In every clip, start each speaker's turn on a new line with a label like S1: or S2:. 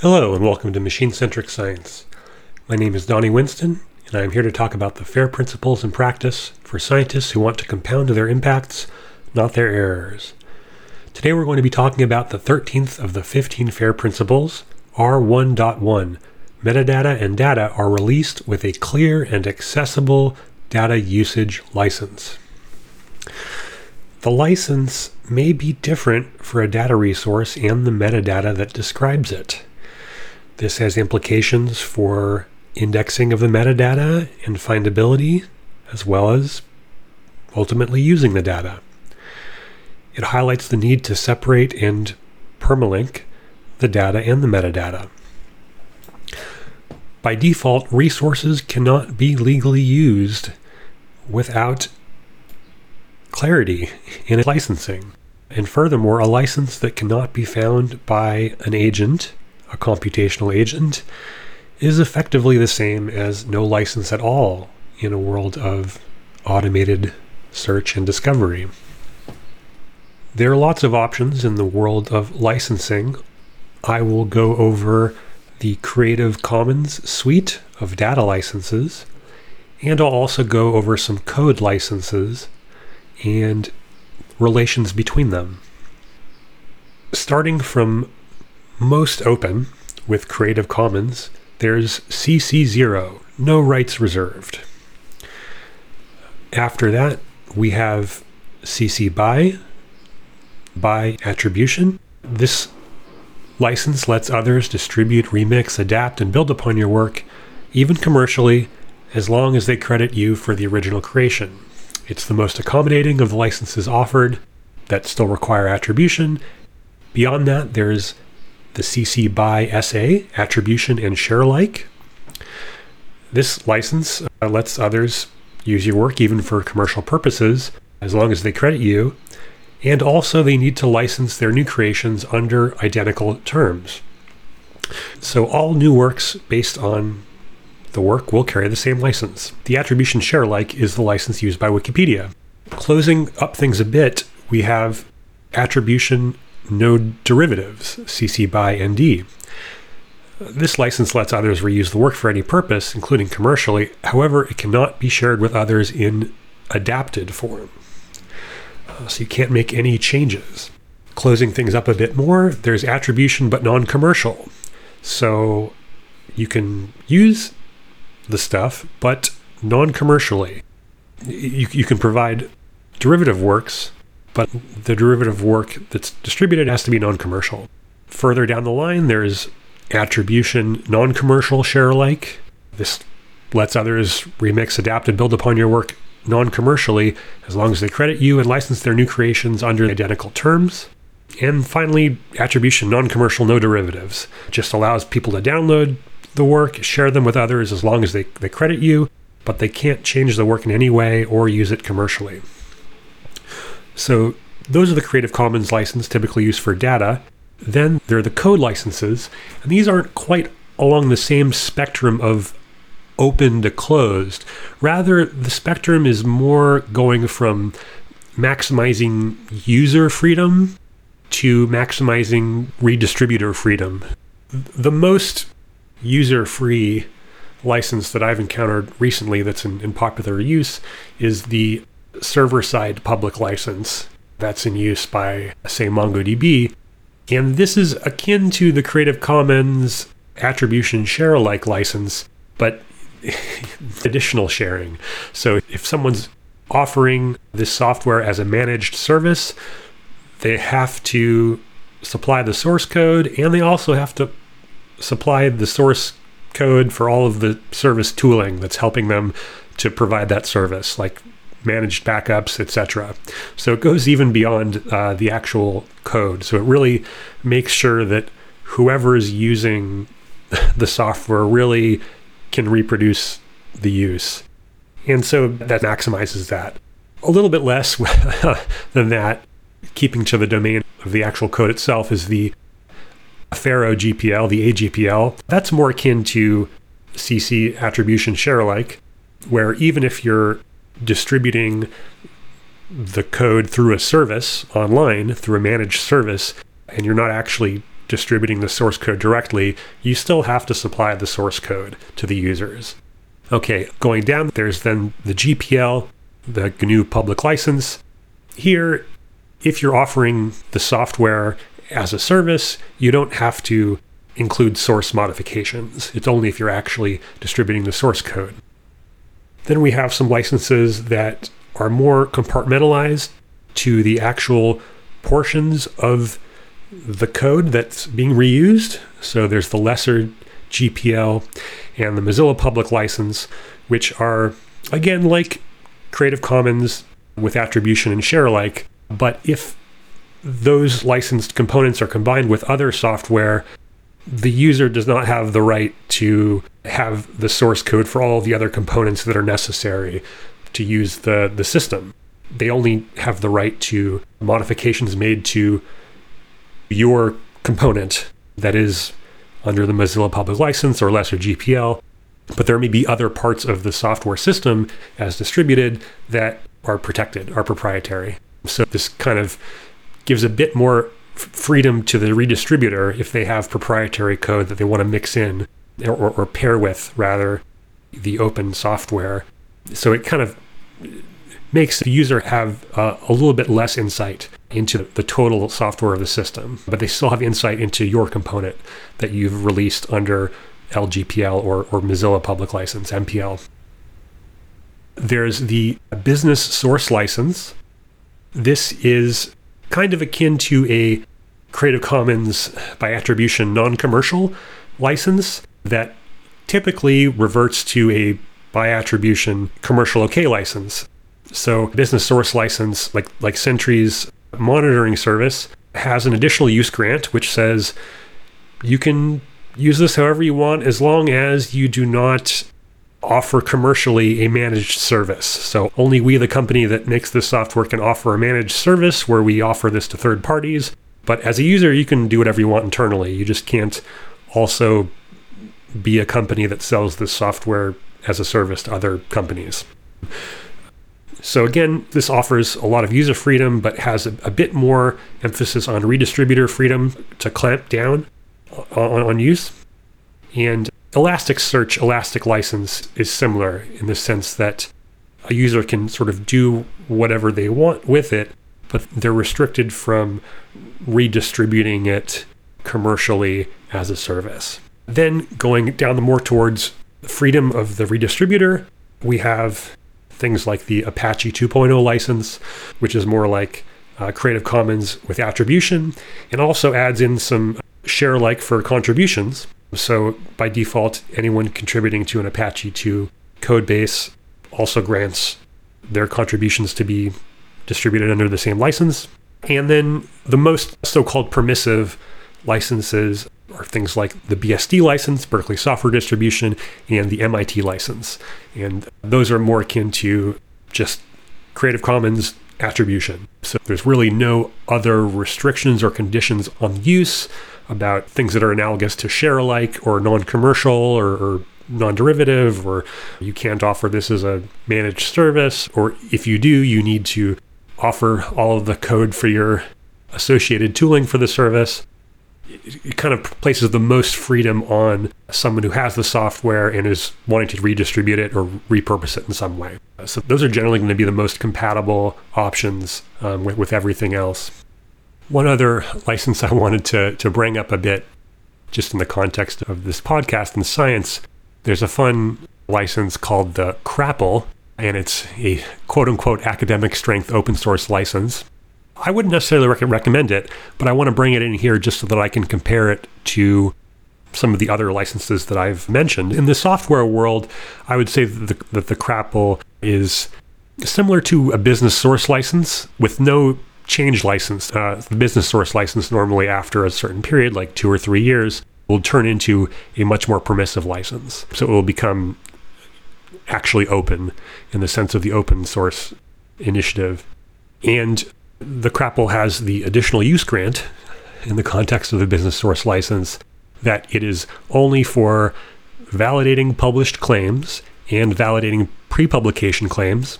S1: Hello, and welcome to Machine Centric Science. My name is Donny Winston, and I am here to talk about the FAIR principles in practice for scientists who want to compound their impacts, not their errors. Today we're going to be talking about the 13th of the 15 FAIR principles, R1.1. Metadata and data are released with a clear and accessible data usage license. The license may be different for a data resource and the metadata that describes it. This has implications for indexing of the metadata and findability, as well as ultimately using the data. It highlights the need to separate and permalink the data and the metadata. By default, resources cannot be legally used without clarity in licensing. And furthermore, a license that cannot be found by an agent a computational agent is effectively the same as no license at all in a world of automated search and discovery. There are lots of options in the world of licensing. I will go over the Creative Commons suite of data licenses, and I'll also go over some code licenses and relations between them. Starting from most open with Creative Commons, there's CC0, no rights reserved. After that, we have CC BY, by attribution. This license lets others distribute, remix, adapt, and build upon your work, even commercially, as long as they credit you for the original creation. It's the most accommodating of the licenses offered that still require attribution. Beyond that, there's the CC BY SA, attribution and share alike. This license uh, lets others use your work even for commercial purposes as long as they credit you. And also, they need to license their new creations under identical terms. So, all new works based on the work will carry the same license. The attribution share alike is the license used by Wikipedia. Closing up things a bit, we have attribution no derivatives, CC BY ND. This license lets others reuse the work for any purpose, including commercially. However, it cannot be shared with others in adapted form. Uh, so you can't make any changes. Closing things up a bit more, there's attribution but non commercial. So you can use the stuff, but non commercially. You, you can provide derivative works but the derivative work that's distributed has to be non commercial. Further down the line, there's attribution non commercial share alike. This lets others remix, adapt, and build upon your work non commercially as long as they credit you and license their new creations under identical terms. And finally, attribution non commercial, no derivatives. just allows people to download the work, share them with others as long as they, they credit you, but they can't change the work in any way or use it commercially. So those are the Creative Commons license typically used for data. Then there are the code licenses, and these aren't quite along the same spectrum of open to closed. Rather, the spectrum is more going from maximizing user freedom to maximizing redistributor freedom. The most user free license that I've encountered recently that's in, in popular use is the server side public license that's in use by, say, MongoDB. And this is akin to the Creative Commons attribution share alike license, but additional sharing. So if someone's offering this software as a managed service, they have to supply the source code and they also have to supply the source code for all of the service tooling that's helping them to provide that service, like managed backups, etc. So it goes even beyond uh, the actual code. So it really makes sure that whoever is using the software really can reproduce the use. And so that maximizes that. A little bit less than that, keeping to the domain of the actual code itself, is the Affero GPL, the AGPL. That's more akin to CC attribution share alike, where even if you're distributing the code through a service online, through a managed service, and you're not actually distributing the source code directly, you still have to supply the source code to the users. Okay, going down, there's then the GPL, the GNU public license. Here, if you're offering the software as a service, you don't have to include source modifications. It's only if you're actually distributing the source code. Then we have some licenses that are more compartmentalized to the actual portions of the code that's being reused. So there's the lesser GPL and the Mozilla Public License, which are, again, like Creative Commons with attribution and share alike. But if those licensed components are combined with other software, the user does not have the right to have the source code for all the other components that are necessary to use the, the system. They only have the right to modifications made to your component that is under the Mozilla public license or lesser GPL. But there may be other parts of the software system as distributed that are protected, are proprietary. So this kind of gives a bit more freedom to the redistributor if they have proprietary code that they want to mix in or, or, or pair with, rather, the open software. So it kind of makes the user have uh, a little bit less insight into the total software of the system, but they still have insight into your component that you've released under LGPL or, or Mozilla Public License, MPL. There's the business source license. This is kind of akin to a Creative Commons by attribution non commercial license that typically reverts to a by attribution commercial OK license. So business source license, like like Sentry's monitoring service, has an additional use grant which says you can use this however you want as long as you do not offer commercially a managed service. So only we, the company that makes this software, can offer a managed service where we offer this to third parties. But as a user, you can do whatever you want internally. You just can't also be a company that sells this software as a service to other companies. So again, this offers a lot of user freedom, but has a, a bit more emphasis on redistributor freedom to clamp down on, on use. And Elasticsearch Elastic License is similar in the sense that a user can sort of do whatever they want with it, but they're restricted from redistributing it commercially as a service. Then going down the more towards freedom of the redistributor, we have things like the Apache 2.0 license, which is more like uh, Creative Commons with attribution, and also adds in some share alike for contributions. So by default, anyone contributing to an Apache 2 code base also grants their contributions to be distributed under the same license. And then the most so called permissive licenses are things like the BSD license, Berkeley Software Distribution, and the MIT license. And those are more akin to just Creative Commons attribution. So there's really no other restrictions or conditions on use about things that are analogous to share alike or non commercial or, or non derivative, or you can't offer this as a managed service, or if you do, you need to offer all of the code for your associated tooling for the service it kind of places the most freedom on someone who has the software and is wanting to redistribute it or repurpose it in some way. So those are generally going to be the most compatible options um, with, with everything else. One other license I wanted to, to bring up a bit, just in the context of this podcast and science, there's a fun license called the CRAPL, and it's a quote unquote academic strength open source license. I wouldn't necessarily rec- recommend it, but I want to bring it in here just so that I can compare it to some of the other licenses that I've mentioned. In the software world, I would say that the, that the CRAPL is similar to a business source license with no change license. Uh, the business source license, normally after a certain period, like two or three years, will turn into a much more permissive license. So it will become actually open in the sense of the open source initiative. And the CRAPL has the additional use grant in the context of the business source license that it is only for validating published claims and validating pre publication claims.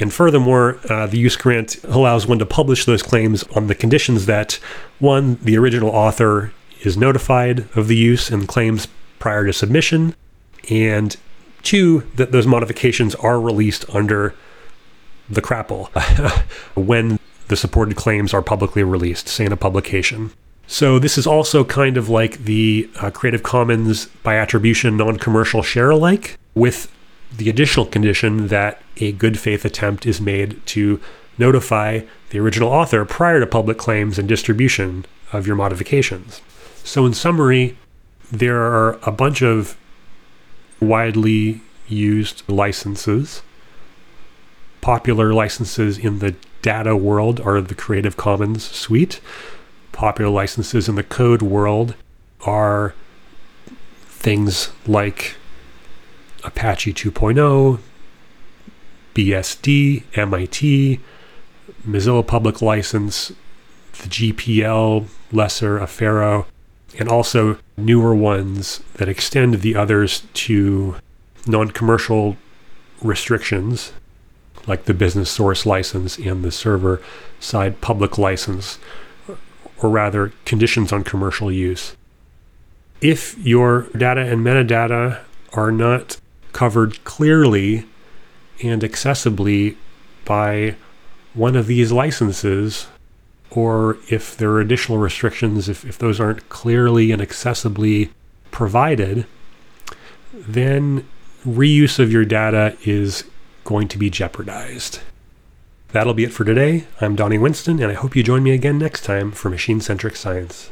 S1: And furthermore, uh, the use grant allows one to publish those claims on the conditions that one, the original author is notified of the use and claims prior to submission, and two, that those modifications are released under the CRAPL when the supported claims are publicly released, say in a publication. So this is also kind of like the uh, Creative Commons by attribution non-commercial share alike with the additional condition that a good faith attempt is made to notify the original author prior to public claims and distribution of your modifications. So, in summary, there are a bunch of widely used licenses. Popular licenses in the data world are the Creative Commons suite. Popular licenses in the code world are things like Apache 2.0, BSD, MIT, Mozilla Public License, the GPL, Lesser, Affero, and also newer ones that extend the others to non commercial restrictions, like the business source license and the server side public license, or rather, conditions on commercial use. If your data and metadata are not covered clearly and accessibly by one of these licenses, or if there are additional restrictions, if, if those aren't clearly and accessibly provided, then reuse of your data is going to be jeopardized. That'll be it for today. I'm Donny Winston, and I hope you join me again next time for Machine Centric Science.